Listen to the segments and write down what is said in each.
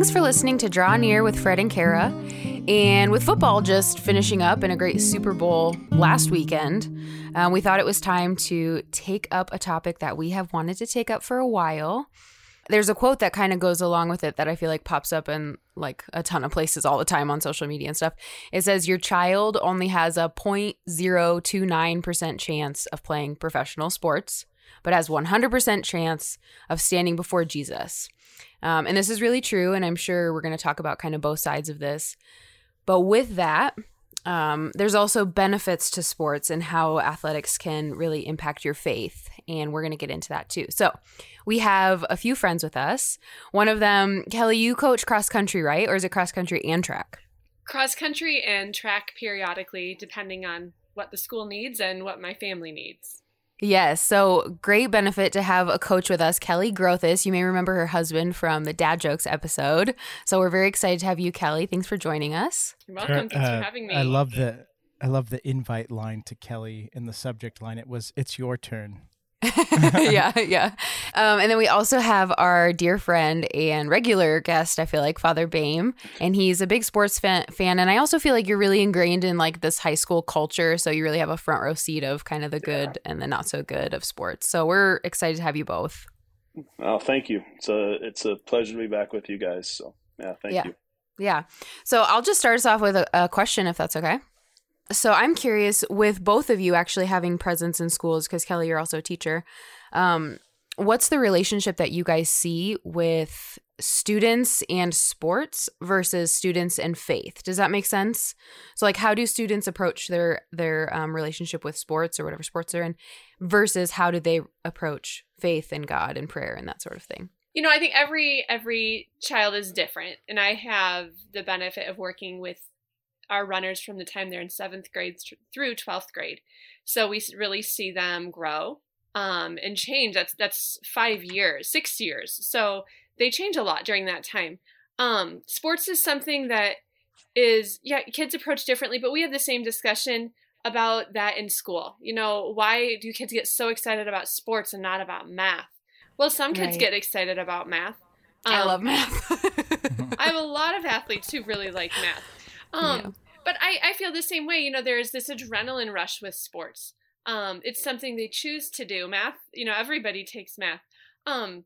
thanks for listening to Draw Near with Fred and Kara. And with football just finishing up and a great Super Bowl last weekend, uh, we thought it was time to take up a topic that we have wanted to take up for a while. There's a quote that kind of goes along with it that I feel like pops up in like a ton of places all the time on social media and stuff. It says your child only has a 0.029% chance of playing professional sports, but has 100% chance of standing before Jesus. Um, and this is really true. And I'm sure we're going to talk about kind of both sides of this. But with that, um, there's also benefits to sports and how athletics can really impact your faith. And we're going to get into that too. So, we have a few friends with us. One of them, Kelley, you coach cross country, right? Or is it cross country and track? Cross country and track periodically, depending on what the school needs and what my family needs. Yes. So great benefit to have a coach with us, Kelley Grothus. You may remember her husband from the Dad Jokes episode. So we're very excited to have you, Kelley. Thanks for joining us. You're welcome. Thanks uh, for having me. I love the I love the invite line to Kelley in the subject line. It was it's your turn. yeah, yeah. Um, and then we also have our dear friend and regular guest, I feel like, Father Behm. And he's a big sports fan, fan. And I also feel like you're really ingrained in like this high school culture. So you really have a front row seat of kind of the good yeah. and the not so good of sports. So we're excited to have you both. Oh, thank you. It's a, it's a pleasure to be back with you guys. So, yeah, thank yeah. you. Yeah. So I'll just start us off with a, a question, if that's okay. So I'm curious with both of you actually having presence in schools, because Kelley, you're also a teacher. Um, what's the relationship that you guys see with students and sports versus students and faith? Does that make sense? So, like, how do students approach their their um, relationship with sports or whatever sports they're in, versus how do they approach faith and God and prayer and that sort of thing? You know, I think every every child is different, and I have the benefit of working with our runners from the time they're in seventh grade through 12th grade. So we really see them grow um, and change. That's that's five years, six years. So they change a lot during that time. Um, sports is something that is yeah, kids approach differently, but we have the same discussion about that in school. You know, why do kids get so excited about sports and not about math? Well, some kids right. get excited about math. Um, I love math. I have a lot of athletes who really like math. Um, yeah. But I, I feel the same way. You know, there's this adrenaline rush with sports. Um, it's something they choose to do. Math, you know, everybody takes math. Um,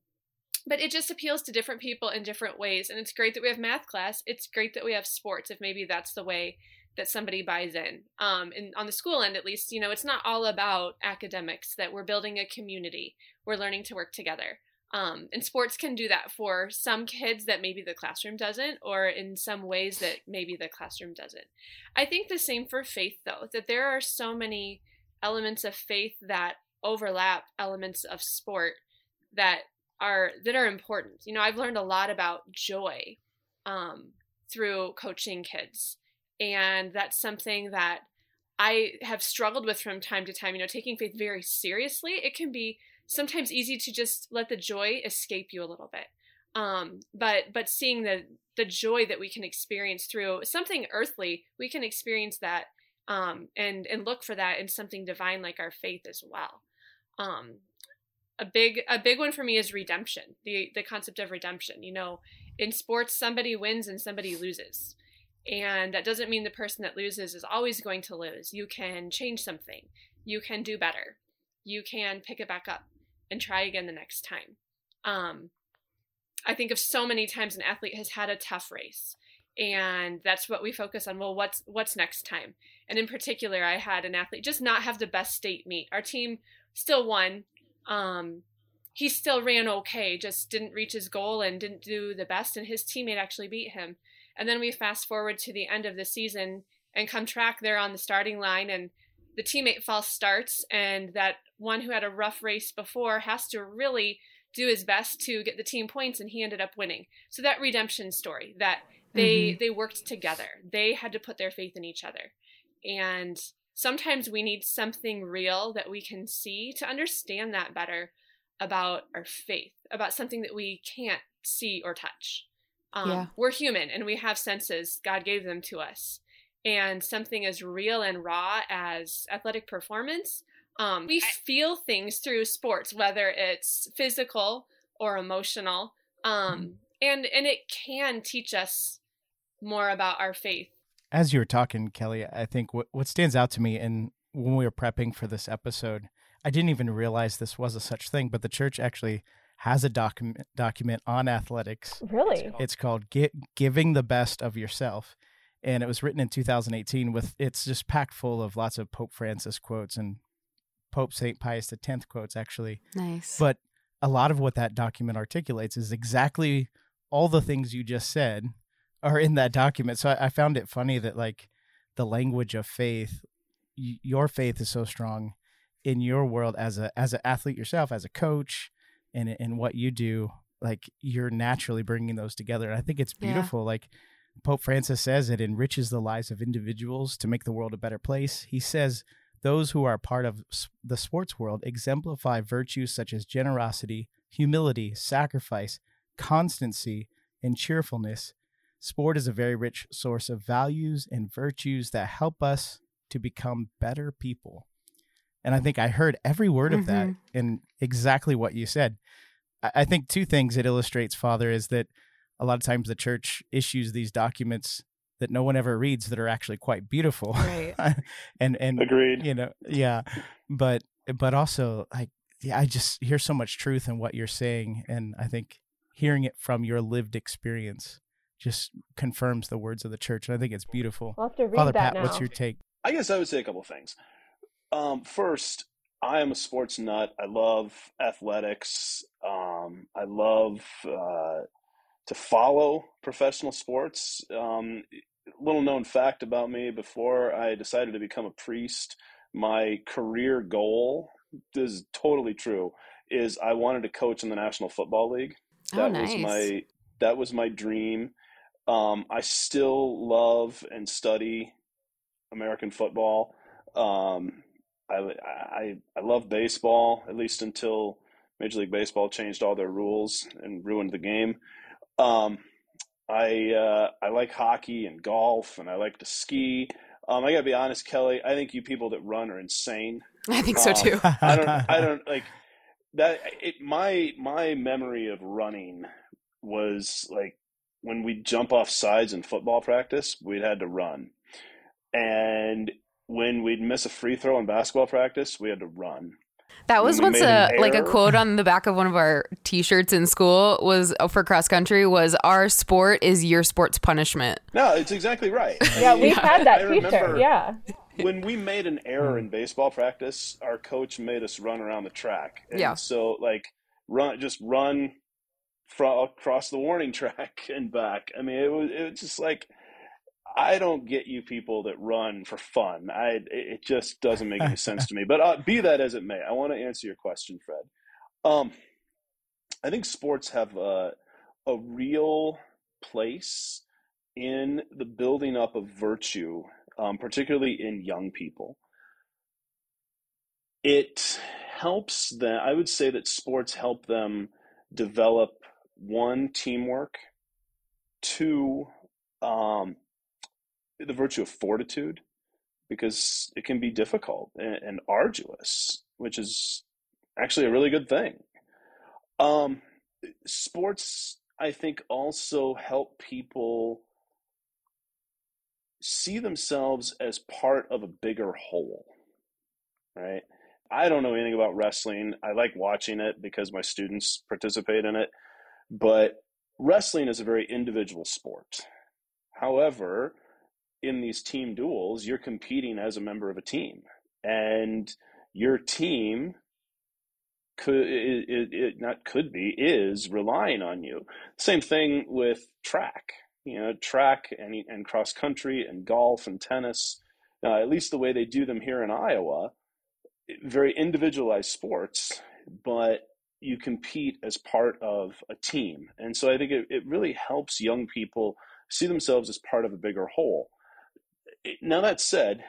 but it just appeals to different people in different ways. And it's great that we have math class. It's great that we have sports, if maybe that's the way that somebody buys in. Um, and on the school end, at least, you know, it's not all about academics, that we're building a community, we're learning to work together. Um, and sports can do that for some kids that maybe the classroom doesn't, or in some ways that maybe the classroom doesn't. I think the same for faith, though, that there are so many elements of faith that overlap elements of sport that are that are important. You know, I've learned a lot about joy um, through coaching kids, and that's something that I have struggled with from time to time. You know, taking faith very seriously, it can be sometimes easy to just let the joy escape you a little bit. Um, but but seeing the the joy that we can experience through something earthly, we can experience that um, and and look for that in something divine like our faith as well. Um, a big a big one for me is redemption. The the concept of redemption. You know, in sports, somebody wins and somebody loses. And that doesn't mean the person that loses is always going to lose. You can change something. You can do better. You can pick it back up and try again the next time. Um, I think of so many times an athlete has had a tough race and that's what we focus on. Well what's what's next time? And in particular i had an athlete just not have the best state meet. Our team still won. Um, he still ran okay just didn't reach his goal and didn't do the best and his teammate actually beat him. And then we fast forward to the end of the season and come track there on the starting line and the teammate false starts and that one who had a rough race before has to really do his best to get the team points and he ended up winning. So that redemption story that they mm-hmm. they worked together. They had to put their faith in each other. And sometimes we need something real that we can see to understand that better about our faith about something that we can't see or touch. Um, yeah. we're human and we have senses. God gave them to us and something as real and raw as athletic performance. Um, we feel things through sports, whether it's physical or emotional. Um, mm-hmm. and and it can teach us more about our faith as you were talking kelley i think what, what stands out to me and when we were prepping for this episode i didn't even realize this was a such thing but the church actually has a document document on athletics really it's called Get, giving the best of yourself and it was written in 2018 with it's just packed full of lots of pope francis quotes and pope st pius x quotes actually Nice. but a lot of what that document articulates is exactly all the things you just said are in that document. So I, I found it funny that like the language of faith, y- your faith is so strong in your world as a as an athlete yourself, as a coach, and in what you do. Like you're naturally bringing those together, and I think it's Yeah. beautiful. Like Pope Francis says, it enriches the lives of individuals to make the world a better place. He says those who are part of the sports world exemplify virtues such as generosity, humility, sacrifice, constancy, and cheerfulness. Sport is a very rich source of values and virtues that help us to become better people. And I think I heard every word of that Mhm. in exactly what you said. I think two things it illustrates, Father, is that a lot of times the church issues these documents that no one ever reads that are actually quite beautiful. Right. and and Agreed. you know yeah but but also like yeah i just hear so much truth in what you're saying and i think hearing it from your lived experience just confirms the words of the church and i think it's beautiful We'll have to read father that pat now. what's your take I guess I would say a couple of things. Um, first, I am a sports nut. I love athletics. Um, I love uh, to follow professional sports. Um, little known fact about me before I decided to become a priest, my career goal this is totally true is I wanted to coach in the National Football League. Oh, That nice. was my that was my dream. Um, I still love and study American football. Um, I, I I love baseball at least until Major League Baseball changed all their rules and ruined the game. Um, I uh, I like hockey and golf and I like to ski. Um, I gotta be honest, Kelley. I think you people that run are insane. I think so Um, too. I don't I don't like that it my my memory of running was like when we'd jump off sides in football practice, we'd had to run. And when we'd miss a free throw in basketball practice, we had to run. That was once a an like a quote on the back of one of our t-shirts in school was uh, for cross country was our sport is your sport's punishment. No, it's exactly right. Yeah, we've had that I T-shirt. remember Yeah. when we made an error in baseball practice, our coach made us run around the track. And Yeah. So like run, just run fro- across the warning track and back. I mean, it was it was just like I don't get you people that run for fun. I it- just doesn't make any sense to me. But uh, be that as it may, I want to answer your question, Fred. Um, I think sports have a a real place in the building up of virtue, um, particularly in young people. It helps them. I would say that sports help them develop one teamwork, two um, the virtue of fortitude, because it can be difficult and, and arduous, which is actually a really good thing. Um, sports, I think, also help people see themselves as part of a bigger whole, right? I don't know anything about wrestling. I like watching it because my students participate in it, but wrestling is a very individual sport. However, in these team duels, you're competing as a member of a team, and your team could it, it, it not could be is relying on you. Same thing with track. You know, track and and cross country and golf and tennis. Uh, at least the way they do them here in Iowa, very individualized sports, but you compete as part of a team. And so I think it, it really helps young people see themselves as part of a bigger whole. Now, that said,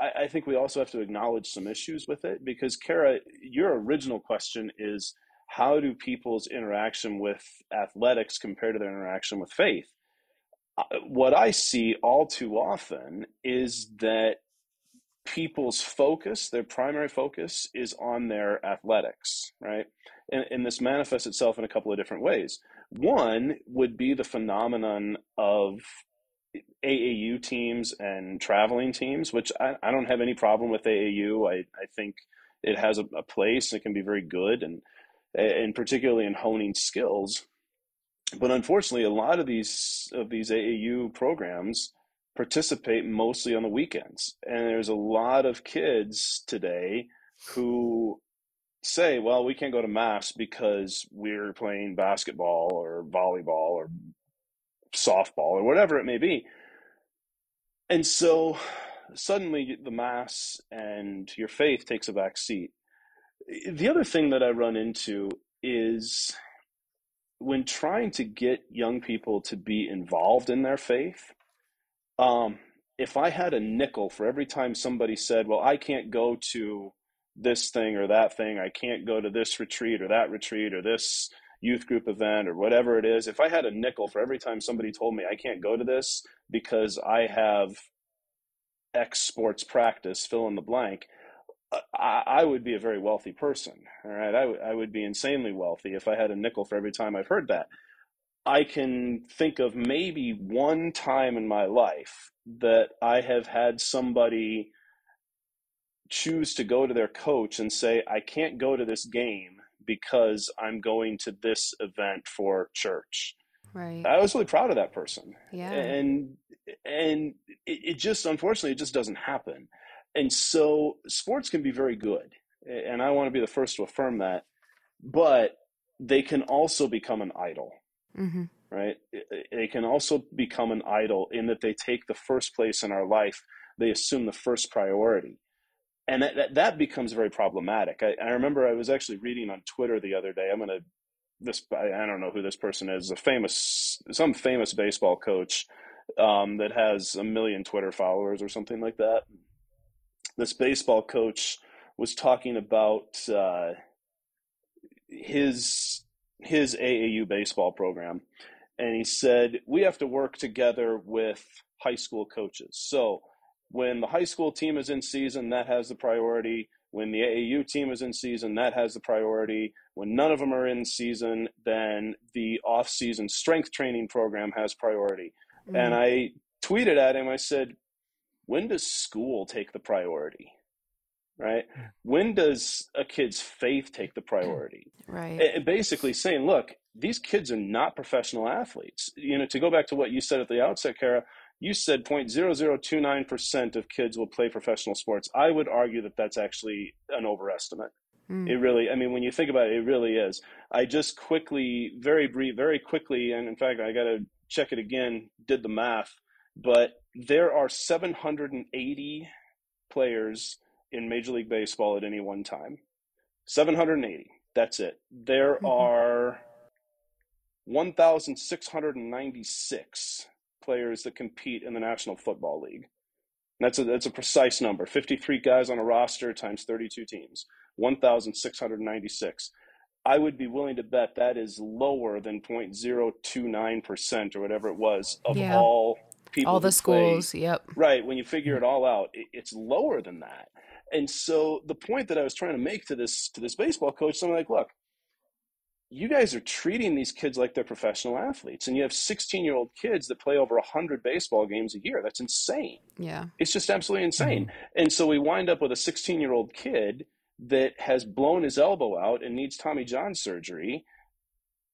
I, I think we also have to acknowledge some issues with it because, Kara, your original question is how do people's interaction with athletics compare to their interaction with faith? Uh, What I see all too often is that people's focus, their primary focus, is on their athletics, right? And, and this manifests itself in a couple of different ways. One would be the phenomenon of AAU teams and traveling teams, which I, I don't have any problem with AAU. I, I think it has a, a place. It can be very good, and and particularly in honing skills. But unfortunately, a lot of these of these AAU programs participate mostly on the weekends, and there's a lot of kids today who say, "Well, we can't go to mass because we're playing basketball or volleyball or softball or whatever it may be." And so suddenly the mass and your faith takes a back seat. The other thing that I run into is when trying to get young people to be involved in their faith, um, if I had a nickel for every time somebody said, Well, I can't go to this thing or that thing, I can't go to this retreat or that retreat or this youth group event or whatever it is, if I had a nickel for every time somebody told me I can't go to this because I have X sports practice, fill in the blank, uh, I, I would be a very wealthy person. All right. I, w- I would be insanely wealthy if I had a nickel for every time I've heard that. I can think of maybe one time in my life that I have had somebody choose to go to their coach and say, I can't go to this game because I'm going to this event for church. Right. I was really proud of that person. Yeah. And and it, it just unfortunately it just doesn't happen. And so sports can be very good. And I want to be the first to affirm that. But they can also become an idol. Mm-hmm. Right? They can also become an idol in that they take the first place in our life. They assume the first priority and that, that, becomes very problematic. I, I, remember I was actually reading on Twitter the other day. I'm to this I, don't know who this person is, a famous some famous baseball coach um, that has a million Twitter followers or something like that. This baseball coach was talking about uh, his his AAU baseball program, and he said we have to work together with high school coaches. So when the high school team is in season, that has the priority. When the AAU team is in season, that has the priority. When none of them are in season, then the off-season strength training program has priority. Mm-hmm. And I tweeted at him, I said, when does school take the priority? Right? When does a kid's faith take the priority? Right. And basically saying, look, these kids are not professional athletes. You know, to go back to what you said at the outset, Kara, you said 0.0029% of kids will play professional sports. I would argue that that's actually an overestimate. Mm. It really, I mean, when you think about it, it really is. I just quickly, very brief, very quickly, and in fact, I got to check it again, did the math, but there are 780 players in Major League Baseball at any one time. 780. That's it. There mm-hmm. are 1,696 players that compete in the National Football League. That's a that's a precise number. 53 guys on a roster times 32 teams. 1,696. I would be willing to bet that is lower than 0.029% or whatever it was of yeah. all people. All the schools, play. yep. Right. When you figure mm. it all out, it's lower than that. And so the point that I was trying to make to this to this baseball coach, something like, look, you guys are treating these kids like they're professional athletes and you have 16 year old kids that play over 100 baseball games a year. That's insane. Yeah. It's just absolutely insane. Mm-hmm. and so we wind up with a 16 year old kid that has blown his elbow out and needs tommy john surgery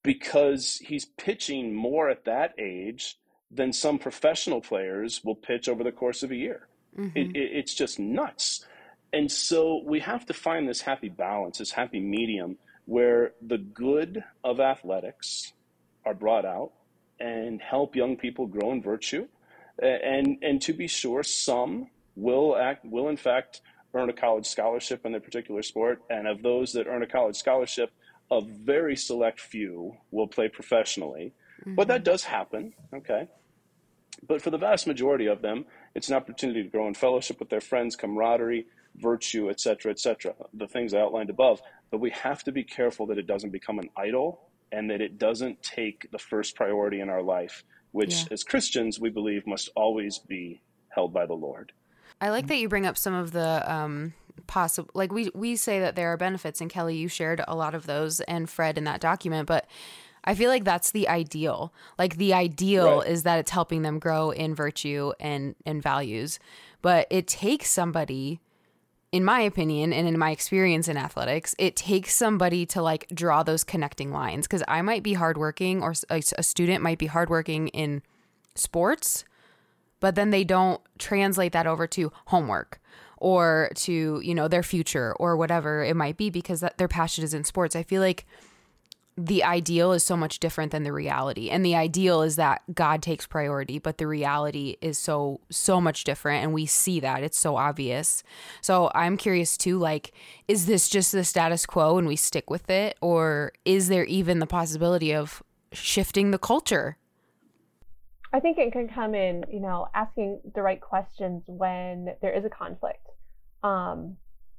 because he's pitching more at that age than some professional players will pitch over the course of a year. Mm-hmm. it, it, it's just nuts. And so we have to find this happy balance this happy medium where the good of athletics are brought out and help young people grow in virtue. And, and to be sure, some will act, will in fact earn a college scholarship in their particular sport. And of those that earn a college scholarship, a very select few will play professionally. Mm-hmm. But that does happen, okay? But for the vast majority of them, it's an opportunity to grow in fellowship with their friends, camaraderie, virtue, etc., etc. The things I outlined above. But we have to be careful that it doesn't become an idol and that it doesn't take the first priority in our life, which yeah. as Christians we believe must always be held by the Lord. I like that you bring up some of the um, possible like we we say that there are benefits and Kelley you shared a lot of those and Fred in that document but I feel like that's the ideal. Like the ideal right. is that it's helping them grow in virtue and and values. But it takes somebody in my opinion and in my experience in athletics, it takes somebody to like draw those connecting lines cuz I might be hardworking or a, student might be hardworking in sports, but then they don't translate that over to homework or to you know their future or whatever it might be because their passion is in sports. I feel like the ideal is so much different than the reality. And the ideal is that god takes priority but the reality is so so much different and we see that. It's so obvious. So i'm curious too like is this just the status quo and we stick with it? Or is there even the possibility of shifting the culture? I think it can come in, you know, asking the right questions when there is a conflict. Um,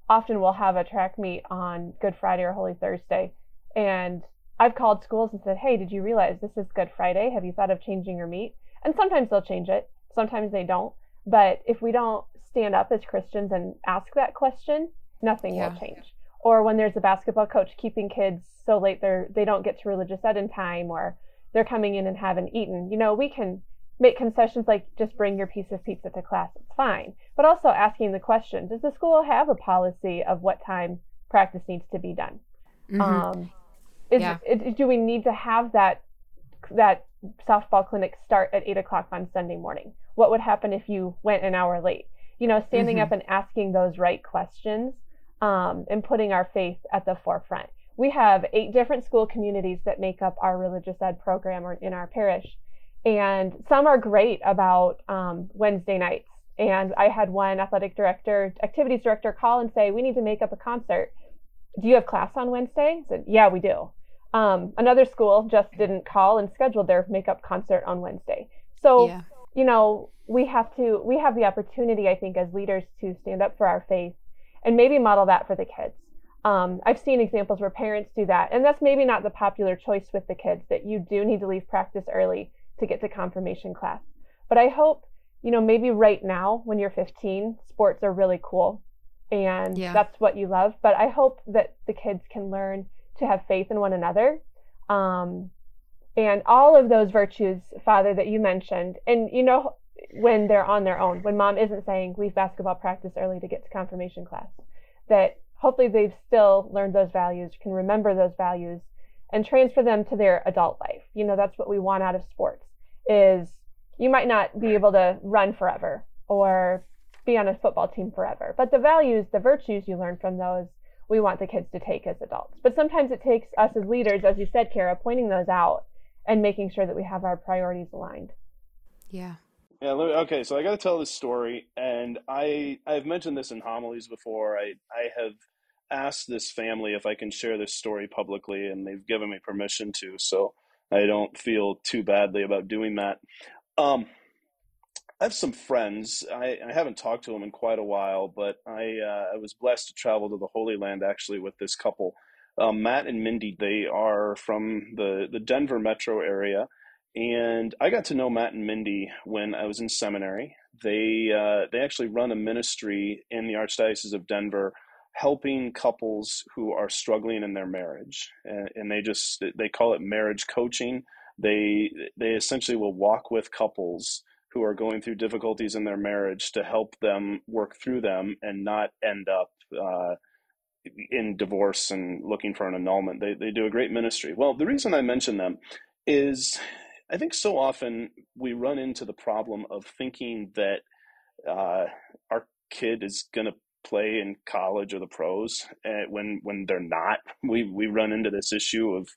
often we'll have a track meet on Good Friday or Holy Thursday, and I've called schools and said, "Hey, did you realize this is Good Friday? Have you thought of changing your meet?" And sometimes they'll change it, sometimes they don't. But if we don't stand up as Christians and ask that question, nothing yeah. will change. Or when there's a basketball coach keeping kids so late they're they don't get to religious ed in time, or they're coming in and haven't eaten. You know, we can make concessions like just bring your piece of pizza to class. It's fine. But also asking the question, does the school have a policy of what time practice needs to be done? Mm-hmm. Um, is, yeah. it, do we need to have that that softball clinic start at eight o'clock on Sunday morning? What would happen if you went an hour late? You know, standing mm-hmm. up and asking those right questions um, and putting our faith at the forefront we have eight different school communities that make up our religious ed program or in our parish. And some are great about um, Wednesday nights. And I had one athletic director, activities director call and say, We need to make up a concert. Do you have class on Wednesday? I said, Yeah, we do. Um, another school just didn't call and scheduled their makeup concert on Wednesday. So, yeah. you know, we have to, we have the opportunity, I think, as leaders to stand up for our faith and maybe model that for the kids. Um, I've seen examples where parents do that, and that's maybe not the popular choice with the kids that you do need to leave practice early to get to confirmation class. But I hope, you know, maybe right now when you're 15, sports are really cool and yeah. that's what you love. But I hope that the kids can learn to have faith in one another. Um, and all of those virtues, Father, that you mentioned, and you know, when they're on their own, when mom isn't saying leave basketball practice early to get to confirmation class, that hopefully they've still learned those values, can remember those values, and transfer them to their adult life. You know, that's what we want out of sports is you might not be able to run forever or be on a football team forever, but the values, the virtues you learn from those, we want the kids to take as adults. But sometimes it takes us as leaders, as you said, Kara, pointing those out and making sure that we have our priorities aligned. Yeah. Yeah. Me, okay. So I got to tell this story, and I I've mentioned this in homilies before. I I have asked this family if I can share this story publicly, and they've given me permission to. So I don't feel too badly about doing that. Um, I have some friends. I, I, haven't talked to them in quite a while, but I uh, I was blessed to travel to the Holy Land actually with this couple, um, Matt and Mindy. They are from the the Denver metro area, and I got to know Matt and Mindy when I was in seminary. They uh, they actually run a ministry in the Archdiocese of Denver helping couples who are struggling in their marriage and, and, they just they call it marriage coaching they they essentially will walk with couples who are going through difficulties in their marriage to help them work through them and not end up uh, in divorce and looking for an annulment. They, they do a great ministry. Well the reason i mention them is i think so often we run into the problem of thinking that uh, our kid is going to play in college or the pros and eh, when when they're not. We we run into this issue of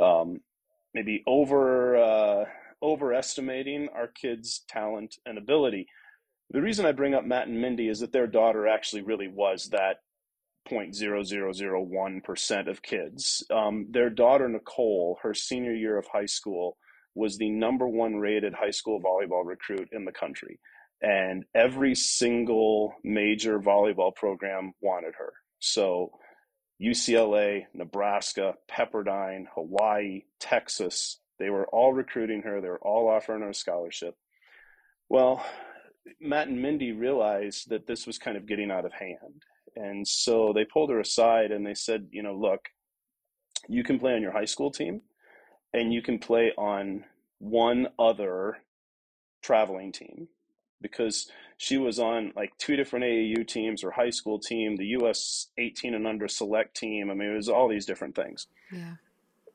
um, maybe over uh, overestimating our kids talent and ability the reason i bring up matt and mindy is that their daughter actually really was that 0.0001% of kids um, their daughter nicole her senior year of high school was the number one rated high school volleyball recruit in the country and every single major volleyball program wanted her. So UCLA, Nebraska, Pepperdine, Hawaii, Texas, they were all recruiting her. They were all offering her a scholarship. Well, Matt and Mindy realized that this was kind of getting out of hand. And so they pulled her aside and they said, you know, look, you can play on your high school team and you can play on one other traveling team because she was on like two different AAU teams or high school team, the US 18 and under select team. I mean, it was all these different things. Yeah.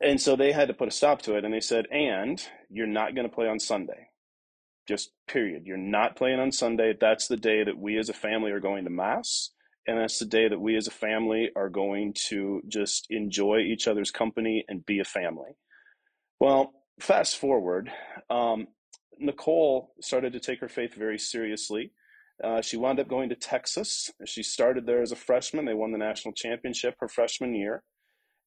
And so they had to put a stop to it and they said, and you're not going to play on Sunday. Just period. You're not playing on Sunday. That's the day that we as a family are going to Mass. And that's the day that we as a family are going to just enjoy each other's company and be a family. Well, fast forward, um, Nicole started to take her faith very seriously. Uh, she wound up going to Texas. She started there as a freshman. They won the national championship her freshman year.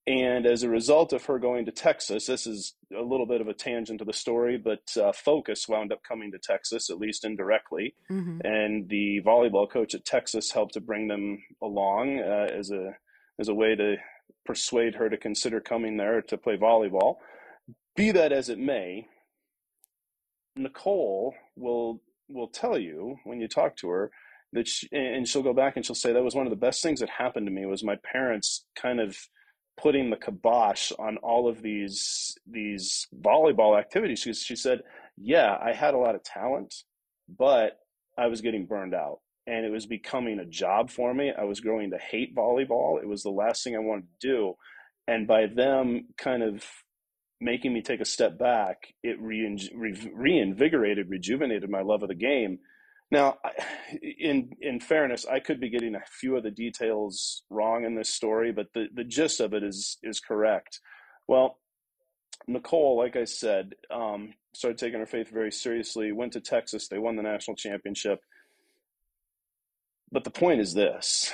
And as a result of her going to Texas, this is a little bit of a tangent to the story, but uh, Focus wound up coming to Texas, at least indirectly. Mm-hmm. And the volleyball coach at Texas helped to bring them along uh, as a as a way to persuade her to consider coming there to play volleyball. Be that as it may, Nicole will will tell you when you talk to her that she, and she'll go back and she'll say that was one of the best things that happened to me was my parents kind of putting the kibosh on all of these these volleyball activities. She, she said, "Yeah, I had a lot of talent, but I was getting burned out, and it was becoming a job for me. I was growing to hate volleyball. It was the last thing I wanted to do, and by them kind of making me take a step back, it reinvigorated, rejuvenated my love of the game. Now, in in fairness, I could be getting a few of the details wrong in this story, but the, the gist of it is is correct. Well, Nicole, like I said, um, started taking her faith very seriously. Went to Texas. They won the national championship. But the point is this,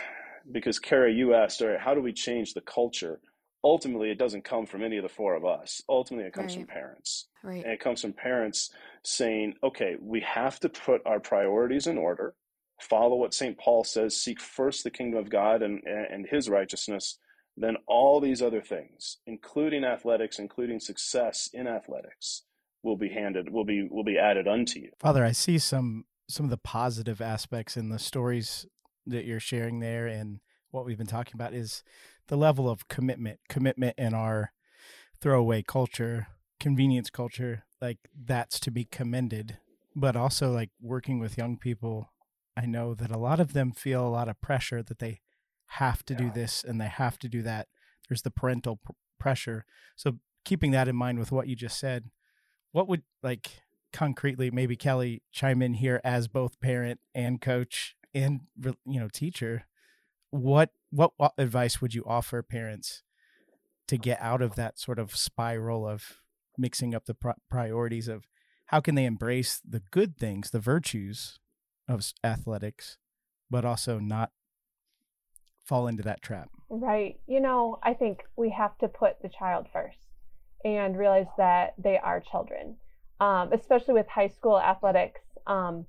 because Kara, you asked, all right, how do we change the culture? Ultimately it doesn't come from any of the four of us. Ultimately it comes right. from parents. Right. And it comes from parents saying okay we have to put our priorities in order. Follow what st paul says seek first the kingdom of god and, and his righteousness then all these other things including athletics including success in athletics will be handed will be will be added unto you. Father i see some some of the positive aspects in the stories that you're sharing there and what we've been talking about is the level of commitment, commitment in our throwaway culture, convenience culture, like that's to be commended. But also, like working with young people, I know that a lot of them feel a lot of pressure that they have to yeah. do this and they have to do that. There's the parental pr- pressure. So, keeping that in mind with what you just said, what would like concretely maybe Kelley chime in here as both parent and coach and you know teacher what what advice would you offer parents to get out of that sort of spiral of mixing up the priorities of how can they embrace the good things, the virtues of athletics, but also not fall into that trap? Right. You know, I think we have to put the child first and realize that they are children, um, especially with high school athletics. Um,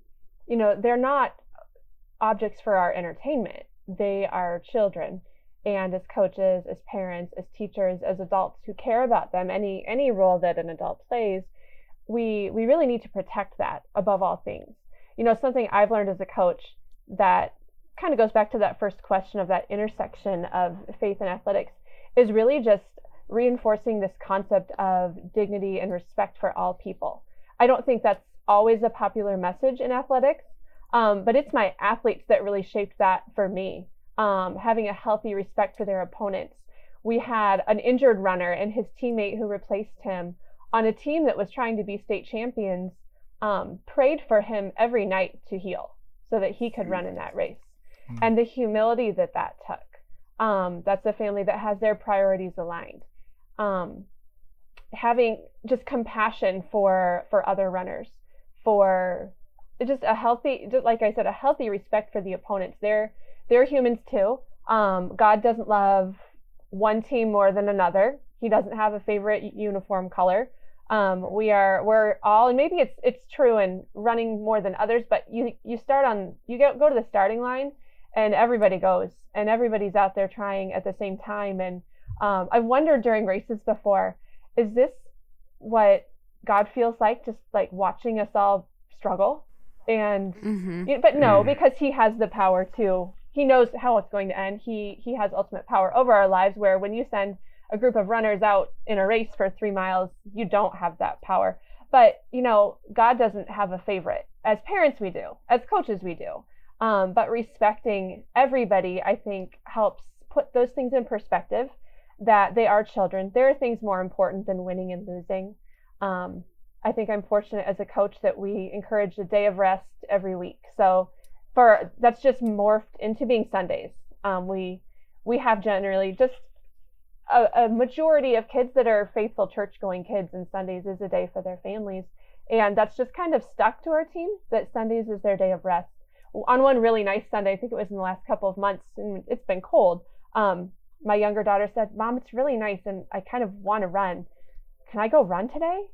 you know, they're not objects for our entertainment they are children. And as coaches as parents as teachers as adults who care about them any any role that an adult plays we we really need to protect that above all things. You know something i've learned as a coach that kind of goes back to that first question of that intersection of faith and athletics is really just reinforcing this concept of dignity and respect for all people. I don't think that's always a popular message in athletics um, but it's my athletes that really shaped that for me. Um, having a healthy respect for their opponents. We had an injured runner and his teammate who replaced him on a team that was trying to be state champions um, prayed for him every night to heal so that he could run in that race. Mm-hmm. And the humility that that took. Um, that's a family that has their priorities aligned. Um, having just compassion for for other runners, for just a healthy, just like I said, a healthy respect for the opponents. They're they're humans too. Um, God doesn't love one team more than another. He doesn't have a favorite uniform color. Um, we are we're all, and maybe it's it's true in running more than others, but you you start on you get go to the starting line, and everybody goes, and everybody's out there trying at the same time. And um, I've wondered during races before, is this what God feels like, just like watching us all struggle? And mm-hmm. but no, mm. because he has the power to. He knows how it's going to end. He he has ultimate power over our lives. Where when you send a group of runners out in a race for three miles, you don't have that power. But you know, God doesn't have a favorite. As parents, we do. As coaches, we do. Um, but respecting everybody, I think, helps put those things in perspective. That they are children. There are things more important than winning and losing. Um, I think I'm fortunate as a coach that we encourage a day of rest every week. So for that's just morphed into being Sundays. Um, we we have generally just a, a, majority of kids that are faithful church going kids and Sundays is a day for their families. And that's just kind of stuck to our team that Sundays is their day of rest. On one really nice Sunday, I think it was in the last couple of months, and it's been cold. Um, my younger daughter said, Mom, it's really nice and I kind of want to run. Can I go run today?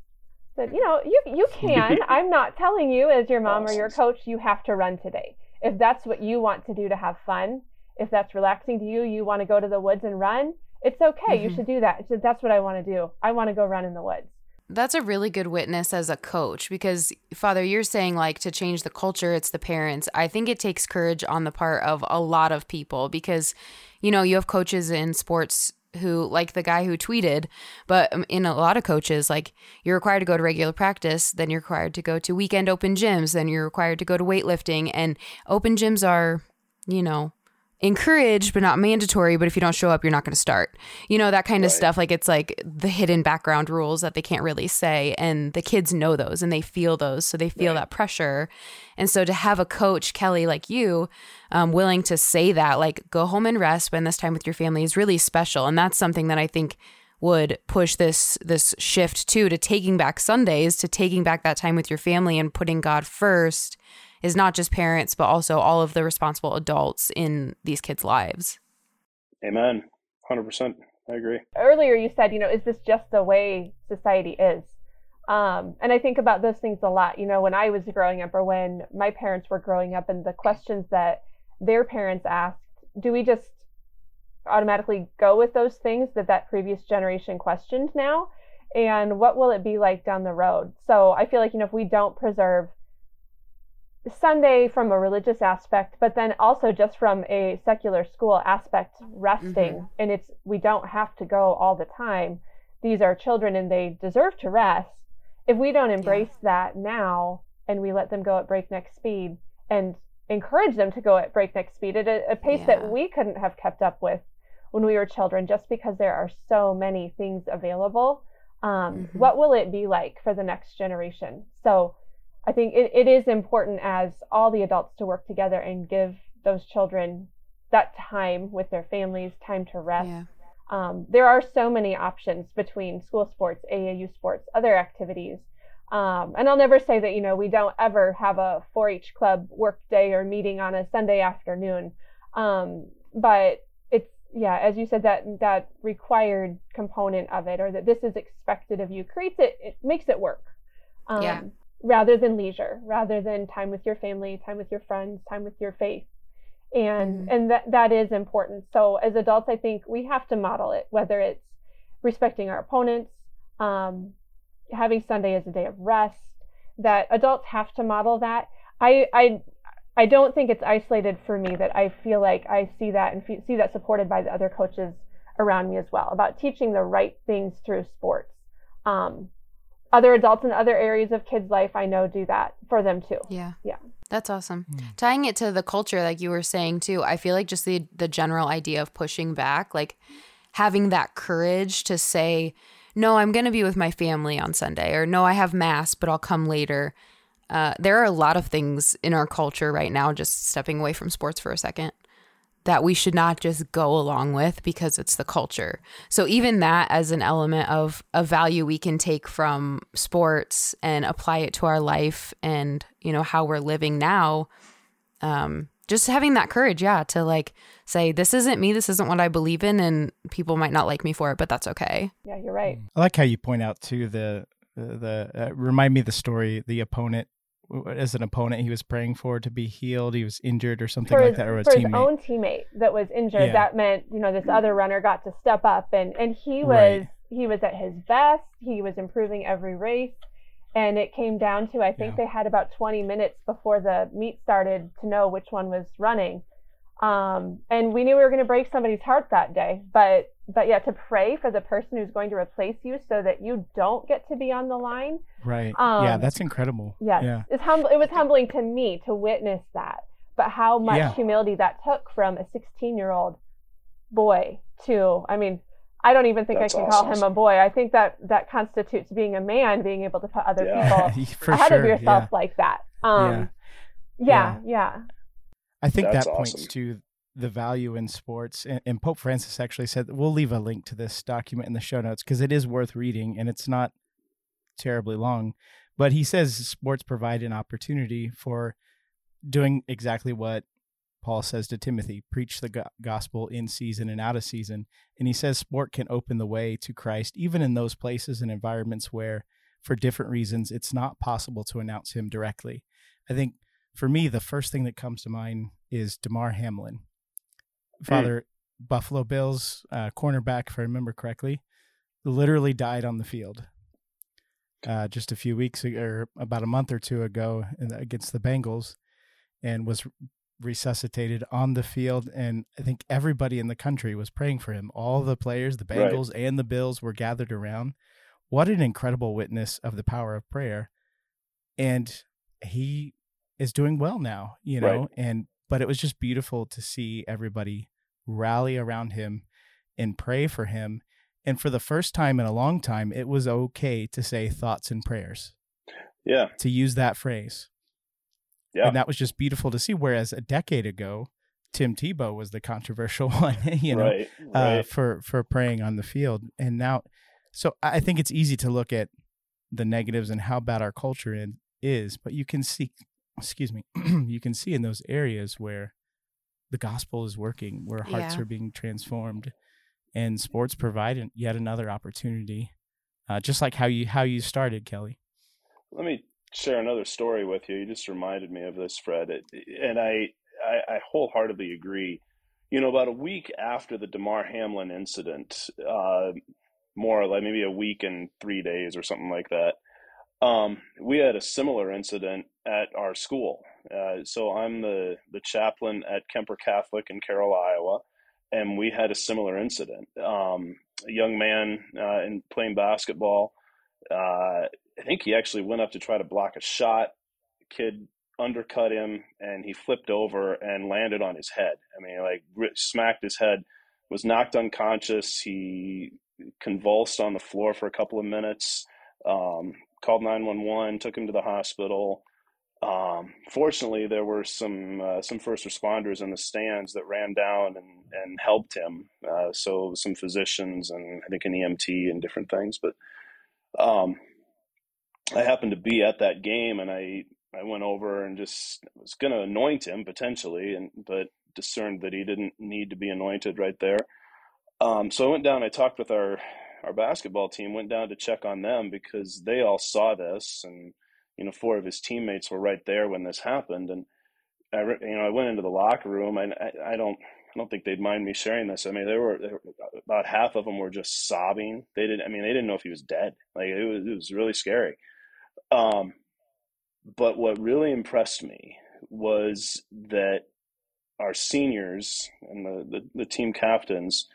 Said, you know, you you can. I'm not telling you as your mom or your coach you have to run today. If that's what you want to do to have fun, if that's relaxing to you, you want to go to the woods and run, it's okay. Mm-hmm. You should do that. So that's what I want to do. I want to go run in the woods. That's a really good witness as a coach because, Father, you're saying like to change the culture, it's the parents. I think it takes courage on the part of a lot of people because, you know, you have coaches in sports who like the guy who tweeted but um, in a lot of coaches like you're required to go to regular practice then you're required to go to weekend open gyms then you're required to go to weightlifting and open gyms are you know encouraged but not mandatory but if you don't show up you're not going to start. You know that kind of stuff like it's like the hidden background rules that they can't really say and the kids know those and they feel those so they feel right. that pressure. And so to have a coach kelley like you um, willing to say that like go home and rest spend this time with your family is really special and that's something that i think would push this this shift too to taking back sundays to taking back that time with your family and putting god first is not just parents, but also all of the responsible adults in these kids' lives. Amen. 100%. I agree. Earlier, you said, you know, is this just the way society is? Um, and I think about those things a lot. You know, when I was growing up or when my parents were growing up and the questions that their parents asked, do we just automatically go with those things that that previous generation questioned now? And what will it be like down the road? So I feel like, you know, if we don't preserve Sunday from a religious aspect, but then also just from a secular school aspect, resting. Mm-hmm. And it's, we don't have to go all the time. These are children and they deserve to rest. If we don't embrace yeah. that now and we let them go at breakneck speed and encourage them to go at breakneck speed at a, a pace yeah. that we couldn't have kept up with when we were children, just because there are so many things available, um, mm-hmm. what will it be like for the next generation? So, I think it, it is important as all the adults to work together and give those children that time with their families, time to rest. Yeah. Um, there are so many options between school sports, AAU sports, other activities. Um, and I'll never say that, you know, we don't ever have a 4 H club work day or meeting on a Sunday afternoon. Um, but it's, yeah, as you said, that, that required component of it or that this is expected of you creates it, it makes it work. yeah. Rather than leisure, rather than time with your family, time with your friends, time with your faith. And mm-hmm. and that that is important. So as adults, I think we have to model it, whether it's respecting our opponents, um, having Sunday as a day of rest. That adults have to model that. I I I don't think it's isolated for me. That I feel like I see that and see that supported by the other coaches around me as well about teaching the right things through sports. Um, other adults in other areas of kids' life I know do that for them too. Yeah. Yeah. That's awesome. Mm. Tying it to the culture like you were saying too, I feel like just the the general idea of pushing back, like having that courage to say, "No, I'm going to be with my family on Sunday," or "No, I have mass, but I'll come later." Uh, there are a lot of things in our culture right now, just stepping away from sports for a second, that we should not just go along with because it's the culture. So even that as an element of a value we can take from sports and apply it to our life and you know how we're living now um just having that courage yeah to like say this isn't me this isn't what I believe in and people might not like me for it but that's okay. Yeah, you're right. I like how you point out too the the, the uh, remind me the story the opponent as an opponent he was praying for to be healed. He was injured or something for like that, or a for teammate. his own teammate that was injured. Yeah. That meant you know this other runner got to step up, and and he was right. he was at his best. He was improving every race, And it came down to, I think yeah. they had about 20 minutes before the meet started to know which one was running. Um, and we knew we were going to break somebody's heart that day, but but yeah, to pray for the person who's going to replace you so that you don't get to be on the line. Right. Um, yeah, that's incredible. Yes, yeah. It's hum- It was humbling to me to witness that, but how much yeah. humility that took from a 16 year old boy to, I mean, I don't even think that's I can awesome. call him a boy. I think that that constitutes being a man, being able to put other yeah. people ahead sure. of yourself yeah. like that. Um, yeah. yeah, I think that's that points to the value in sports. And, and, Pope Francis actually said we'll leave a link to this document in the show notes because it is worth reading and it's not terribly long. But he says sports provide an opportunity for doing exactly what Paul says to Timothy preach the gospel in season and out of season. And he says sport can open the way to Christ, even in those places and environments where, for different reasons, it's not possible to announce him directly. I think for me, the first thing that comes to mind is Damar Hamlin. Hmm. Father, mm. Buffalo Bills uh, cornerback, if I remember correctly, literally died on the field uh, just a few weeks ago, or about a month or two ago against the Bengals and was resuscitated on the field and i think everybody in the country was praying for him all the players the bengals right. and the bills were gathered around what an incredible witness of the power of prayer and he is doing well now you know right. and but it was just beautiful to see everybody rally around him and pray for him and for the first time in a long time it was okay to say thoughts and prayers yeah to use that phrase yeah. And that was just beautiful to see. Whereas a decade ago, Tim Tebow was the controversial one, you know, right, uh, right. Uh, for for praying on the field. And now, so I think it's easy to look at the negatives and how bad our culture in, is, but you can see, excuse me, you can see in those areas where the gospel is working, where hearts yeah. are being transformed, and sports provide yet another opportunity, uh, just like how you how you started, Kelley. Let me share another story with you. You just reminded me of this, Fred, it, and I, I, I wholeheartedly agree. You know, about a week after the Damar Hamlin incident, uh, more or less maybe a week and three days or something like that, um, we had a similar incident at our school. Uh, so I'm the the chaplain at Kuemper Catholic in Carroll, Iowa, and we had a similar incident. Um, a young man uh, in playing basketball uh, I think he actually went up to try to block a shot. Kid undercut him, and he flipped over and landed on his head. I mean, like smacked his head, was knocked unconscious. He convulsed on the floor for a couple of minutes. Um, called nine one one, took him to the hospital. Um, fortunately, there were some uh, some first responders in the stands that ran down and, and helped him. Uh, so some physicians and I think an EMT and different things. But um, I happened to be at that game, and I I went over and just was going to anoint him potentially, and but discerned that he didn't need to be anointed right there. Um, so I went down. I talked with our our basketball team. Went down to check on them because they all saw this, and you know four of his teammates were right there when this happened. And I you know I went into the locker room, and I, I don't I don't think they'd mind me sharing this. I mean, there were, were, about half of them were just sobbing. They didn't. I mean, they didn't know if he was dead. Like it was, it was really scary. Um, but what really impressed me was that our seniors and the, the, the team captains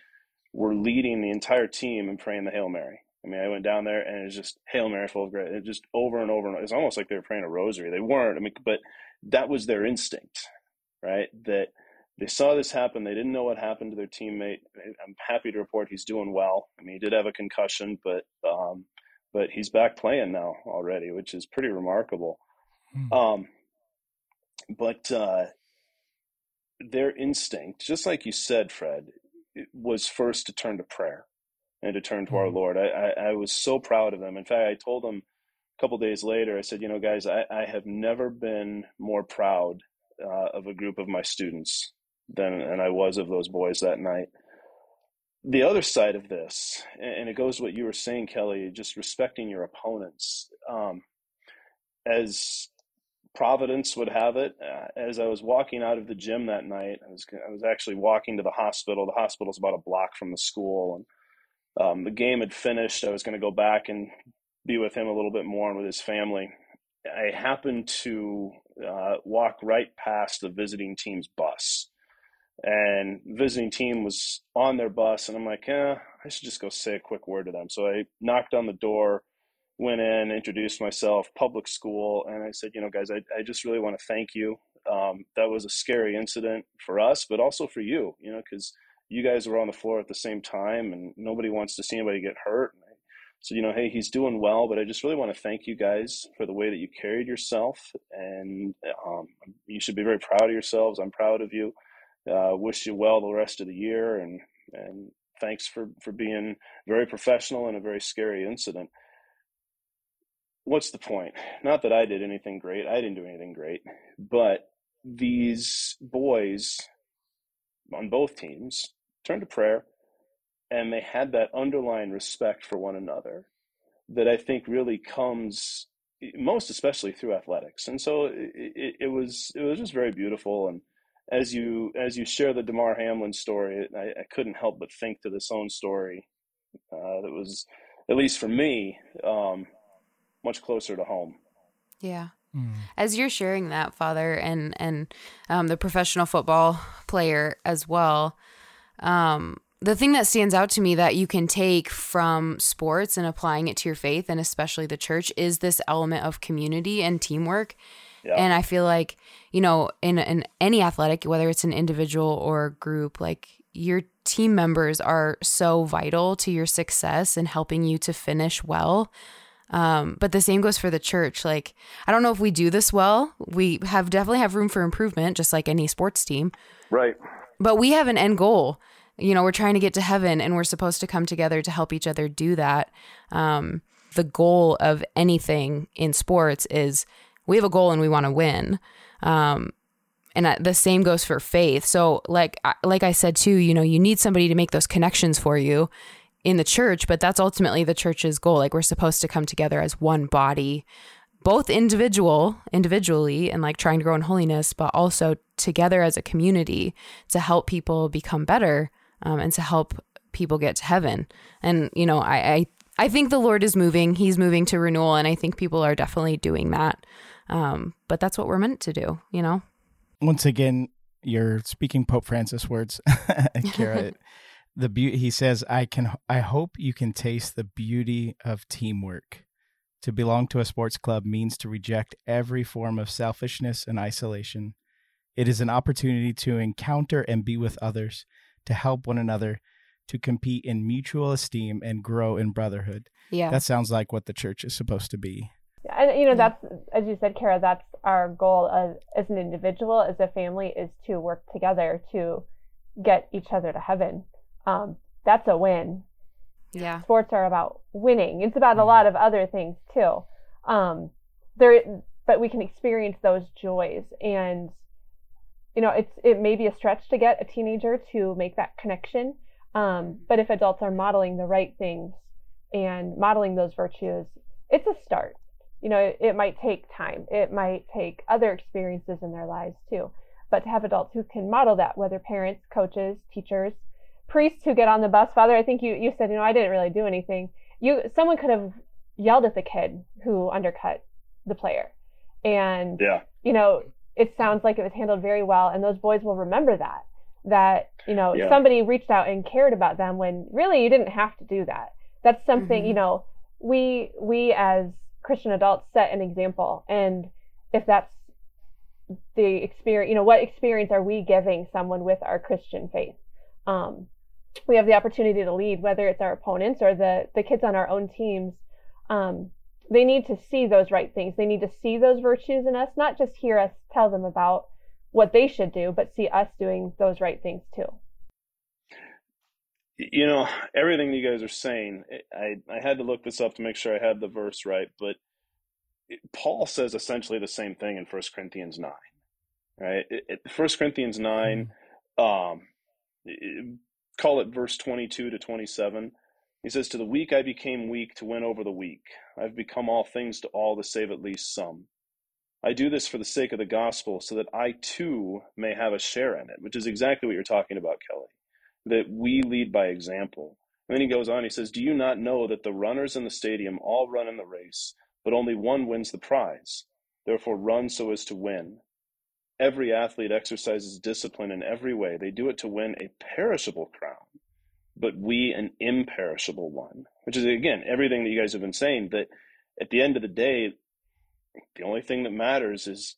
were leading the entire team and praying the Hail Mary. I mean, I went down there and it was just Hail Mary full of grace. It just over and over and over. It's almost like they were praying a rosary. They weren't. I mean, but that was their instinct, right? That they saw this happen. They didn't know what happened to their teammate. I'm happy to report he's doing well. I mean, he did have a concussion, but um, but he's back playing now already, which is pretty remarkable. Hmm. Um, but uh, their instinct, just like you said, Fred, was first to turn to prayer and to turn to our Lord. I, I, I, was so proud of them. In fact, I told them a couple days later, I said, you know, guys, I, I have never been more proud uh, of a group of my students than and I was of those boys that night the other side of this, and it goes what you were saying, Kelley, just respecting your opponents. Um, as Providence would have it, uh, as I was walking out of the gym that night, I was I was actually walking to the hospital. The hospital's about a block from the school, and um, the game had finished. I was going to go back and be with him a little bit more and with his family. I happened to uh, walk right past the visiting team's bus, and visiting team was on their bus, and I'm like, eh, I should just go say a quick word to them. So I knocked on the door, went in, introduced myself, public school, and I said, you know, guys, I, I just really want to thank you. Um, that was a scary incident for us, but also for you, you know, because you guys were on the floor at the same time, and nobody wants to see anybody get hurt. So, you know, hey, he's doing well, but I just really want to thank you guys for the way that you carried yourself. And um, you should be very proud of yourselves. I'm proud of you. Uh, wish you well the rest of the year. And, and thanks for, for being very professional in a very scary incident. What's the point? Not that I did anything great. I didn't do anything great. But these boys on both teams turned to prayer and they had that underlying respect for one another that I think really comes most especially through athletics. And so it, it, it, was it was just very beautiful. And as you as you share the Damar Hamlin story, I, I couldn't help but think to this own story uh, that was at least for me um, much closer to home. Yeah. Hmm. As you're sharing that, Father, and and um, the professional football player as well, um, the thing that stands out to me that you can take from sports and applying it to your faith and especially the church is this element of community and teamwork. Yeah. And I feel like, you know, in in any athletic, whether it's an individual or group, like your team members are so vital to your success and helping you to finish well. Um, but the same goes for the church. Like, I don't know if we do this well. We have definitely have room for improvement, just like any sports team. Right. But we have an end goal you know, we're trying to get to heaven and we're supposed to come together to help each other do that. Um, the goal of anything in sports is we have a goal and we want to win. Um, and the same goes for faith. So, like, like I said too, you know, you need somebody to make those connections for you in the church, but that's ultimately the church's goal. Like, we're supposed to come together as one body, both individual, individually, and like trying to grow in holiness, but also together as a community to help people become better um, and to help people get to heaven. And you know, I, I I think the Lord is moving. He's moving to renewal, and I think people are definitely doing that. Um, but that's what we're meant to do, you know. Once again, you're speaking Pope Francis words, Kara. the beauty he says, "I can. I hope you can taste the beauty of teamwork." To belong to a sports club means to reject every form of selfishness and isolation. It is an opportunity to encounter and be with others to help one another, to compete in mutual esteem and grow in brotherhood. Yeah. That sounds like what the church is supposed to be. And you know, that's as you said, Kara, that's our goal as, as an individual, as a family, is to work together to get each other to heaven. Um, that's a win. Yeah. Sports are about winning. It's about a mm. lot of other things too. Um, there, but we can experience those joys and you know, it's it may be a stretch to get a teenager to make that connection. Um, but if adults are modeling the right things and modeling those virtues, it's a start. You know, it, it might take time. It might take other experiences in their lives too. But to have adults who can model that, whether parents, coaches, teachers, priests who get on the bus, Father, I think you, you said, you know, I didn't really do anything. You someone could have yelled at the kid who undercut the player. And yeah. you know, it sounds like it was handled very well and those boys will remember that that you know yeah. somebody reached out and cared about them when really you didn't have to do that that's something mm-hmm. you know we we as christian adults set an example and if that's the experience you know what experience are we giving someone with our christian faith um, we have the opportunity to lead whether it's our opponents or the the kids on our own teams um, they need to see those right things. They need to see those virtues in us, not just hear us tell them about what they should do, but see us doing those right things too. You know, everything you guys are saying, I, I had to look this up to make sure I had the verse right, but Paul says essentially the same thing in 1 Corinthians 9, right? 1 Corinthians 9, um, call it verse 22 to 27 he says, To the weak I became weak to win over the weak. I've become all things to all to save at least some. I do this for the sake of the gospel so that I too may have a share in it, which is exactly what you're talking about, Kelley. That we lead by example. And then he goes on, he says, Do you not know that the runners in the stadium all run in the race, but only one wins the prize? Therefore, run so as to win. Every athlete exercises discipline in every way. They do it to win a perishable crown, but we an imperishable one. Which is, again, everything that you guys have been saying, that at the end of the day, the only thing that matters is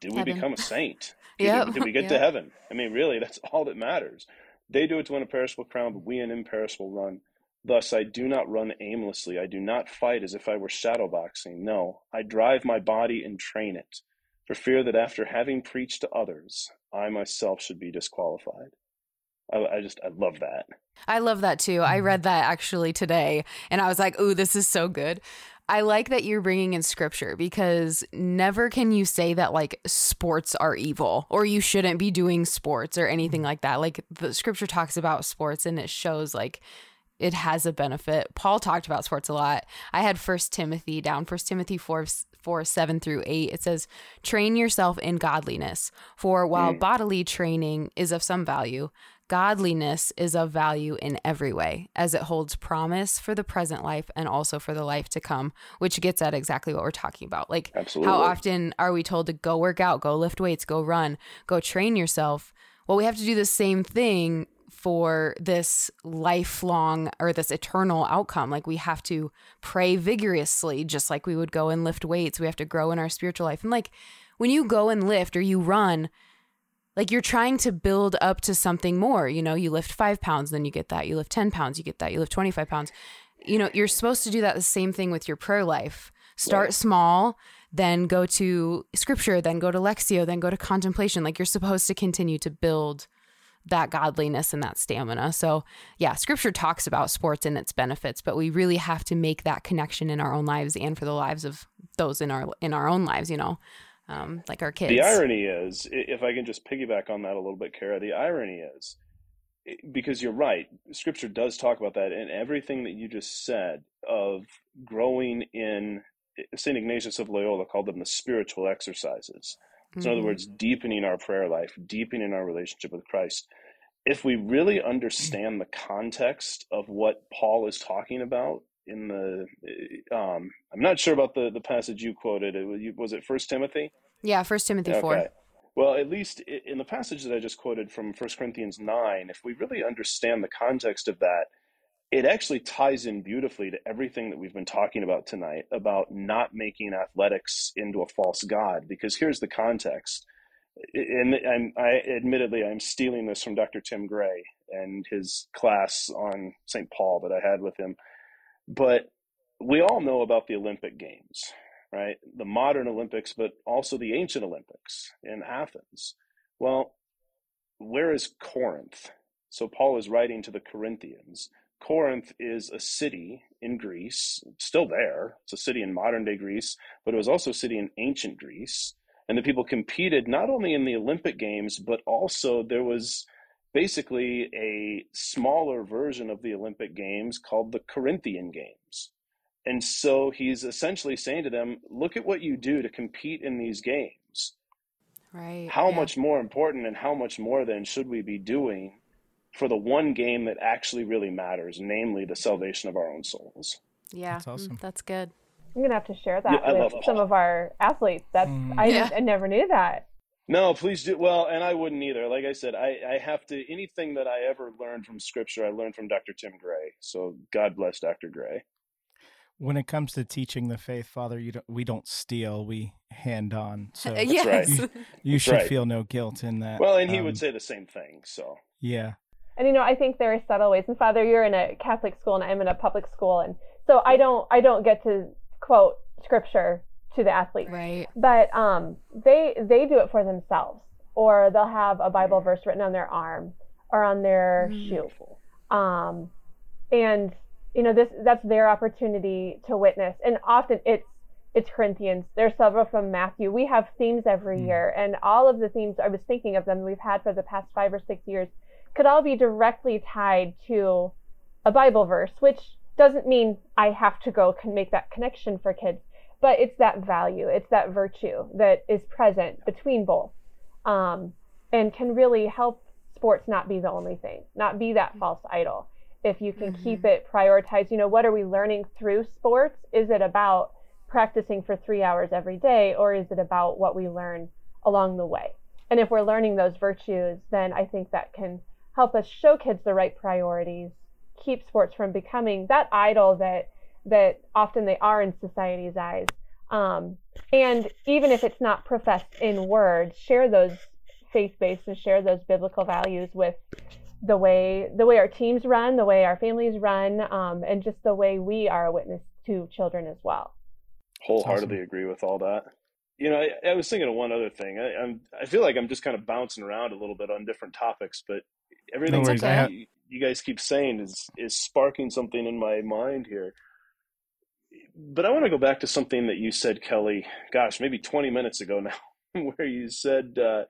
did we Heaven. become a saint? Yeah. Did, did we get Yeah. to heaven? I mean, really, that's all that matters. They do it to win a perishable crown, but we an imperishable run. Thus, I do not run aimlessly. I do not fight as if I were shadowboxing. No, I drive my body and train it, for fear that after having preached to others, I myself should be disqualified. I, I just, I love that. I love that too. I mm-hmm. read that actually today and I was like, ooh, this is so good. I like that you're bringing in scripture because never can you say that like sports are evil or you shouldn't be doing sports or anything mm-hmm. like that. Like the scripture talks about sports and it shows like it has a benefit. Paul talked about sports a lot. I had First Timothy down, First Timothy 4, 4 7 through 8. It says, Train yourself in godliness, for while Mm. bodily training is of some value, godliness is of value in every way, as it holds promise for the present life and also for the life to come, which gets at exactly what we're talking about. Like, Absolutely. how often are we told to go work out, go lift weights, go run, go train yourself? Well, we have to do the same thing for this lifelong or this eternal outcome. Like we have to pray vigorously, just like we would go and lift weights. We have to grow in our spiritual life. And like when you go and lift or you run, like you're trying to build up to something more. You know, you lift five pounds, then you get that. You lift 10 pounds, you get that. You lift 25 pounds. You know, you're supposed to do that the same thing with your prayer life. Start Right. small, then go to scripture, then go to Lectio, then go to contemplation. Like you're supposed to continue to build that godliness and that stamina. So, yeah, scripture talks about sports and its benefits, but we really have to make that connection in our own lives and for the lives of those in our in our own lives, you know. Um, like our kids. The irony is, if I can just piggyback on that a little bit, Kara, the irony is, because you're right, Scripture does talk about that, and everything that you just said of growing in, St. Ignatius of Loyola called them the spiritual exercises. So, in other Mhm. words, deepening our prayer life, deepening our relationship with Christ. If we really understand the context of what Paul is talking about in the, um, I'm not sure about the, the passage you quoted. It was, was it First Timothy? Yeah, First Timothy four. Well, at least in the passage that I just quoted from 1 Corinthians 9, if we really understand the context of that, it actually ties in beautifully to everything that we've been talking about tonight about not making athletics into a false god. Because here's the context. And I'm, I admittedly, I'm stealing this from Dr. Tim Gray and his class on St. Paul that I had with him. But we all know about the Olympic Games, right? The modern Olympics, but also the ancient Olympics in Athens. Well, where is Corinth? So Paul is writing to the Corinthians. Corinth is a city in Greece, still there. It's a city in modern day Greece, but it was also a city in ancient Greece. And the people competed not only in the Olympic Games, but also there was basically a smaller version of the Olympic Games called the Corinthian Games. And so he's essentially saying to them, look at what you do to compete in these games. Right. How yeah. much more important and how much more then should we be doing for the one game that actually really matters, namely the salvation of our own souls? Yeah. That's awesome. mm, That's good. I'm gonna have to share that Yeah, with some of our athletes. That's Mm. I, Yeah. I never knew that. No, please do. Well, and I wouldn't either. Like I said, I, I have to, anything that I ever learned from scripture, I learned from Dr. Tim Gray. So God bless Dr. Gray. When it comes to teaching the faith, Father, you don't, we don't steal, we hand on. So yes. right. you should right. feel no guilt in that. Well, and he Um, would say the same thing. So yeah. And you know, I think there are subtle ways. And Father, you're in a Catholic school, and I'm in a public school, and so I don't I don't get to quote scripture to the athlete. Right. but um, they they do it for themselves, or they'll have a Bible verse written on their arm or on their Mm. shoe, um, and you know this that's their opportunity to witness. And often it's it's Corinthians. There's several from Matthew. We have themes every Mm. year, and all of the themes I was thinking of them we've had for the past five or six years could all be directly tied to a Bible verse, which doesn't mean I have to go can make that connection for kids, but it's that value, it's that virtue that is present between both, um, and can really help sports not be the only thing, not be that false idol. if you can mm-hmm. keep it prioritized, you know, what are we learning through sports? Is it about practicing for three hours every day, or is it about what we learn along the way? And if we're learning those virtues, then I think that can help us show kids the right priorities, keep sports from becoming that idol that that often they are in society's eyes. Um, and even if it's not professed in words, share those faith-based and share those biblical values with the way the way our teams run, the way our families run, um, and just the way we are a witness to children as well. Wholeheartedly awesome. agree with all that. You know, I, I, was thinking of one other thing. I, am I feel like I'm just kind of bouncing around a little bit on different topics, but everything no okay. you, you guys keep saying is is sparking something in my mind here. But I want to go back to something that you said, Kelley. Gosh, maybe 20 minutes ago now, where you said uh,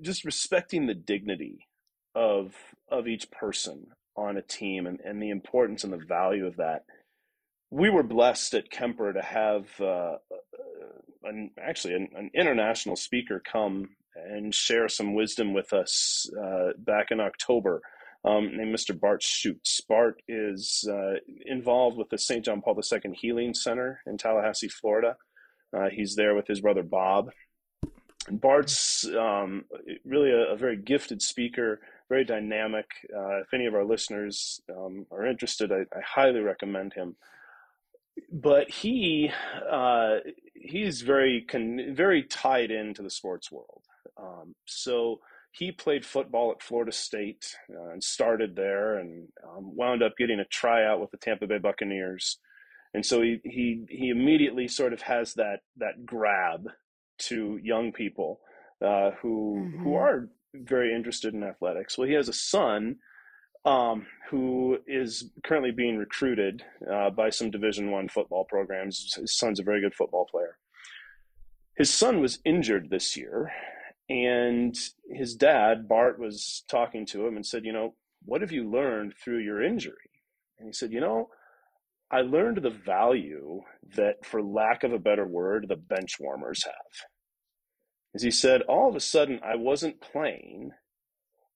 just respecting the dignity of of each person on a team and, and the importance and the value of that. We were blessed at Kuemper to have uh, an, actually an, an, international speaker come and share some wisdom with us uh, back in October, um, named Mr. Bart Schuchts. Bart is uh, involved with the St. John Paul II Healing Center in Tallahassee, Florida. Uh, he's there with his brother Bob. And Bart's um, really a, a, very gifted speaker, very dynamic. Uh, if any of our listeners um, are interested, I, I, highly recommend him. But he uh, he's very con- very tied into the sports world. Um, so he played football at Florida State uh, and started there, and um, wound up getting a tryout with the Tampa Bay Buccaneers. And so he he he immediately sort of has that that grab to young people uh, who mm-hmm. who are very interested in athletics. Well, he has a son um, who is currently being recruited uh, by some Division One football programs. His son's a very good football player. His son was injured this year, and his dad Bart was talking to him and said, "You know, what have you learned through your injury?" And he said, "You know." I learned the value that, for lack of a better word, the bench warmers have As he said, all of a sudden I wasn't playing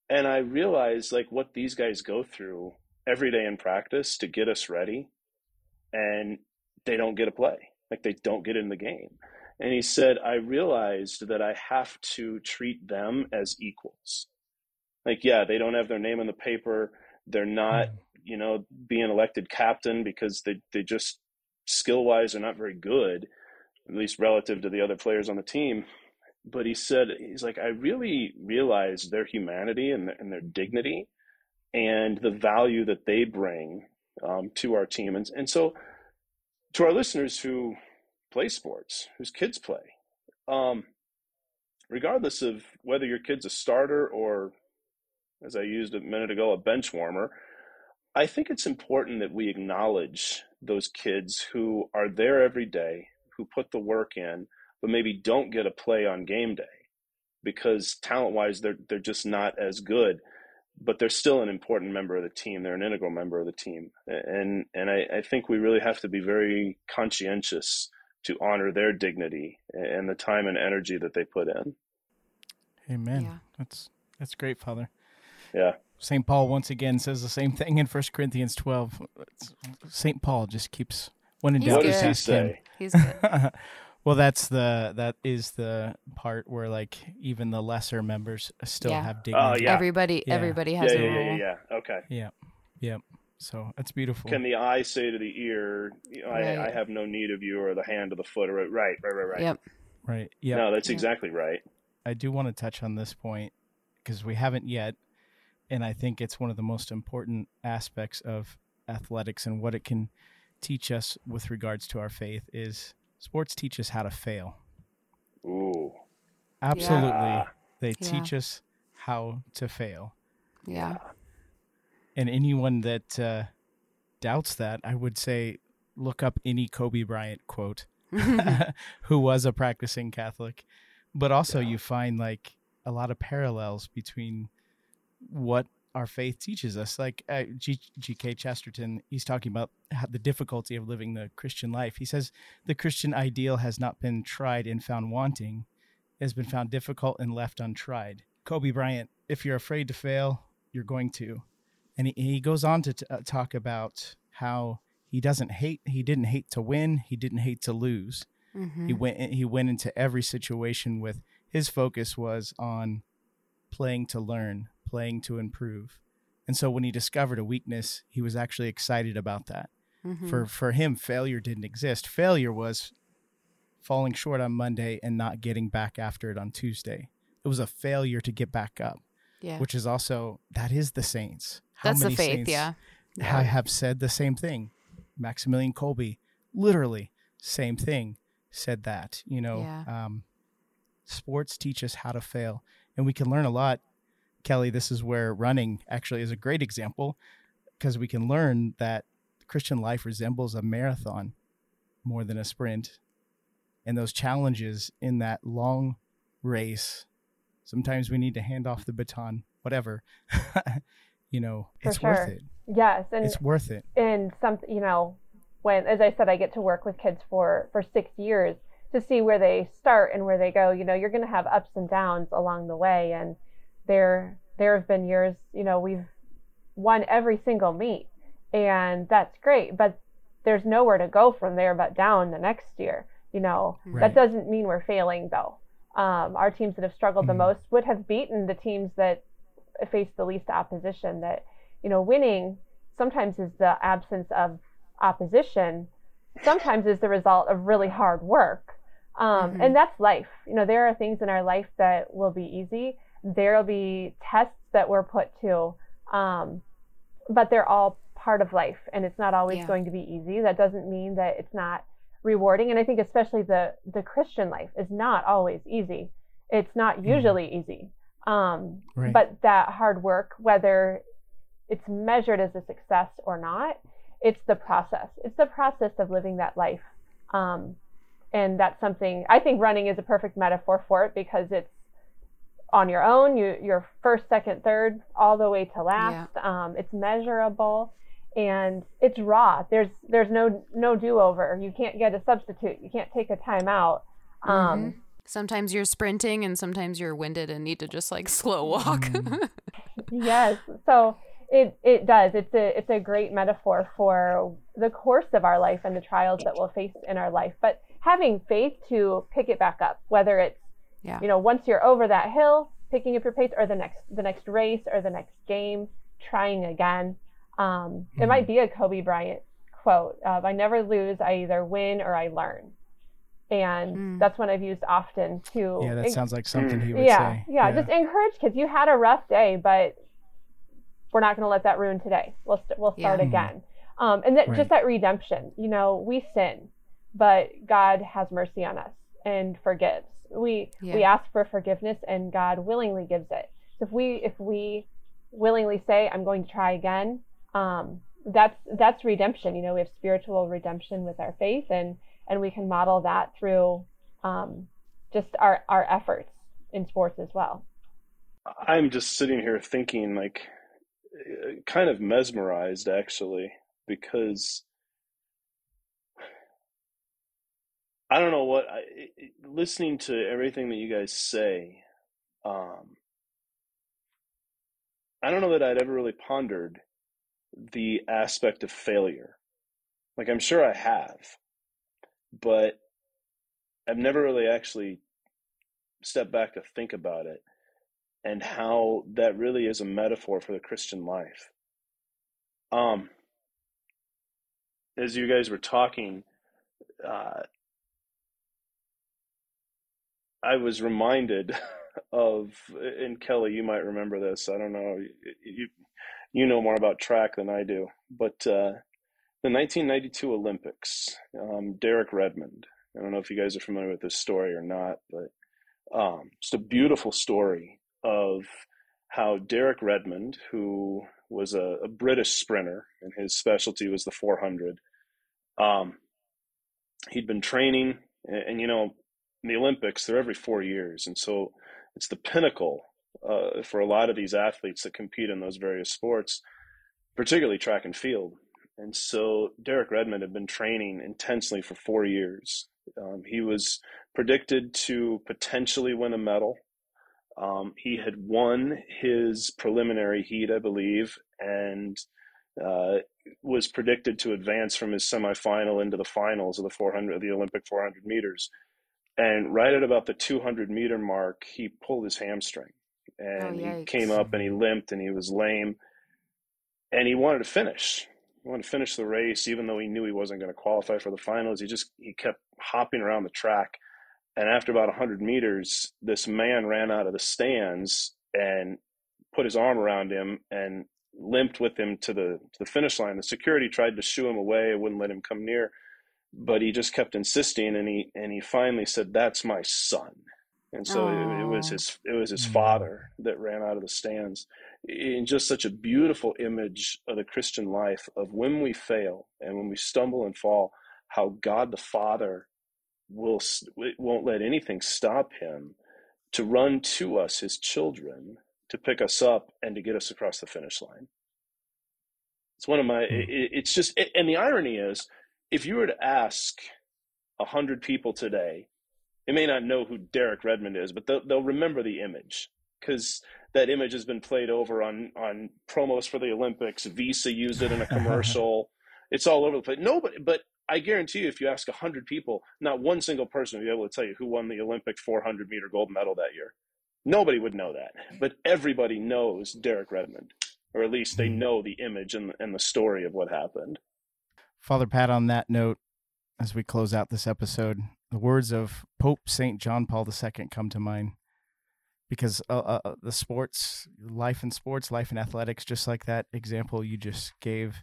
and I realized like what these guys go through every day in practice to get us ready and they don't get a play. Like they don't get in the game. And he said, I realized that I have to treat them as equals. Like, yeah, they don't have their name on the paper. They're not, mm. you know, being elected captain because they, they just skill wise are not very good, at least relative to the other players on the team but he said he's like I really realized their humanity and, and their dignity and the value that they bring um, to our team and and so to our listeners who play sports whose kids play. Um, regardless of whether your kid's a starter or as I used a minute ago a bench warmer I think it's important that we acknowledge those kids who are there every day who put the work in but maybe don't get a play on game day because talent wise they're they're just not as good but they're still an important member of the team. They're an integral member of the team. And and I, I think we really have to be very conscientious to honor their dignity and the time and energy that they put in amen yeah. that's that's great father yeah st paul once again says the same thing in First corinthians 12 st paul just keeps when in doubt what does he say he's good Well, that's the that is the part where like even the lesser members still yeah. have oh, dignity. Oh, yeah. Everybody yeah. everybody has yeah, a yeah, role. Yeah, yeah, yeah. Okay. Yeah. Yep. So that's beautiful. Can the eye say to the ear, right. I, I, have no need of you, or the hand to the foot, or right, right, right, right. Yep. Right. Yeah. No, that's exactly right. I do want to touch on this point because we haven't yet, and I think it's one of the most important aspects of athletics and what it can teach us with regards to our faith is Sports teach us how to fail. Ooh. Absolutely. Yeah. They yeah. teach us how to fail. Yeah. And anyone that uh, doubts that, I would say look up any Kobe Bryant quote, who was a practicing Catholic. But also, yeah. you find like a lot of parallels between what our faith teaches us. Like uh, G.K. Chesterton, he's talking about the difficulty of living the Christian life. He says the Christian ideal has not been tried and found wanting, it has been found difficult and left untried. Kobe Bryant, if you're afraid to fail, you're going to and he, he goes on to t- uh, talk about how he doesn't hate he didn't hate to win he didn't hate to lose. Mm-hmm. he went he went into every situation with his focus was on playing to learn playing to improve. And so when he discovered a weakness he was actually excited about that. Mhm. for for him failure didn't exist. Failure was falling short on monday and not getting back after it on tuesday. It was a failure to get back up yeah. which is also that is the saints How That's the faith, saints yeah. I have said the same thing. Maximilian Kolbe, literally same thing, said that. You know, Yeah. um, sports teach us how to fail, and we can learn a lot. Kelley, this is where running actually is a great example because we can learn that Christian life resembles a marathon more than a sprint, and those challenges in that long race. Sometimes we need to hand off the baton, whatever. you know, For it's worth it. Yes, and It's worth it. and some you know when as i said i get to work with kids for for six years to see where they start and where they go you know you're going to have ups and downs along the way and there there have been years you know we've won every single meet and that's great but there's nowhere to go from there but down the next year you know Right. that doesn't mean we're failing though um, our teams that have struggled the Mhm. most would have beaten the teams that face the least opposition that you know winning sometimes is the absence of opposition sometimes is the result of really hard work um, Mhm. and that's life you know there are things in our life that will be easy there'll be tests that we're put to um, but they're all part of life and it's not always Yeah. going to be easy that doesn't mean that it's not rewarding and i think especially the the christian life is not always easy. It's not Mhm. usually easy. Um, Right. but that hard work whether it's measured as a success or not it's the process. It's the process of living that life. Um, and that's something i think running is a perfect metaphor for it because it's on your own you you're first second third all the way to last. Um, it's measurable and it's raw there's there's no no do-over you can't get a substitute you can't take a timeout um, Mhm. Sometimes you're sprinting and sometimes you're winded and need to just like slow walk. Mm. yes so it it does it's a it's a great metaphor for the course of our life and the trials that we'll face in our life but having faith to pick it back up whether it's Yeah. you know once you're over that hill picking up your pace or the next the next race or the next game trying again um, it Mhm. might be a kobe bryant quote of, i never lose i either win or i learn and Mm. that's one i've used often to Yeah, that en- sounds like something he would yeah, say. yeah, yeah, Just encourage kids. You had a rough day, but we're not going to let that ruin today. We'll st- we'll start Yeah. again. Um, and that Right. just that redemption. You know, we sin, but God has mercy on us and forgives. We we ask for forgiveness, and God willingly gives it. So if we if we willingly say, "I'm going to try again," um, that's that's redemption. You know, we have spiritual redemption with our faith, and and we can model that through um, just our our efforts in sports as well. I'm just sitting here thinking, like, kind of mesmerized actually, because I don't know what I, listening to everything that you guys say. Um, I don't know that I'd ever really pondered the aspect of failure. Like, I'm sure I have, but I've never really actually stepped back to think about it and how that really is a metaphor for the Christian life. Um, as you guys were talking, uh, I was reminded of, and Kelley, you might remember this. I don't know, you you know more about track than I do, but uh, the 1992 Olympics, um, Derek Redmond. I don't know if you guys are familiar with this story or not, but um, just a beautiful story of how Derek Redmond, who was a, a British sprinter and his specialty was the 400, um, he'd been training, and, and, you know, in the Olympics, they're every four years. And so it's the pinnacle uh, for a lot of these athletes that compete in those various sports, particularly track and field. And so Derek Redmond had been training intensely for four years. Um, he was predicted to potentially win a medal Um, he had won his preliminary heat, I believe, and uh, was predicted to advance from his semifinal into the finals of the 400, the Olympic 400 meters. And right at about the 200 meter mark, he pulled his hamstring, Oh, and oh, he came up and he limped and he was lame, and he wanted to finish. He wanted to finish the race, even though he knew he wasn't going to qualify for the finals. He just he kept hopping around the track and after about 100 meters, this man ran out of the stands and put his arm around him and limped with him to the to the finish line. The security tried to shoo him away, wouldn't let him come near, but he just kept insisting, and he and he finally said, "That's my son." And so it, it, was his it was his mm. father that ran out of the stands. In just such a beautiful image of the Christian life of when we fail and when we stumble and fall, how God the Father will won't let anything stop him to run to us, his children, to pick us up and to get us across the finish line. It's one of my. Hmm. It, it's just, and the irony is, if you were to ask a hundred people today, they may not know who Derek Redmond is, but they'll, they'll remember the image because that image has been played over on on promos for the Olympics. Visa used it in a commercial. it's all over the place. Nobody, but I guarantee you, if you ask 100 people, not one single person will be able to tell you who won the Olympic 400 meter gold medal that year. Nobody would know that. But everybody knows Derek Redmond, or at least they hmm. know the image and, and the story of what happened. Father Pat, on that note, as we close out this episode, the words of Pope St. John Paul II come to mind because uh, uh, uh, the sports, life in sports, life in athletics, just like that example you just gave,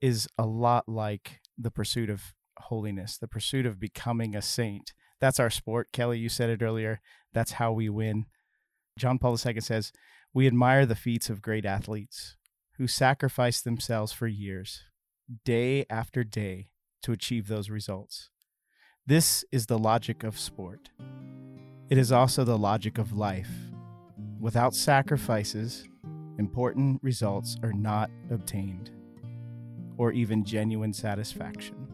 is a lot like the pursuit of holiness, the pursuit of becoming a saint. That's our sport. Kelley, you said it earlier. That's how we win. John Paul II says, We admire the feats of great athletes who sacrifice themselves for years, day after day, to achieve those results. This is the logic of sport. It is also the logic of life. Without sacrifices, important results are not obtained or even genuine satisfaction.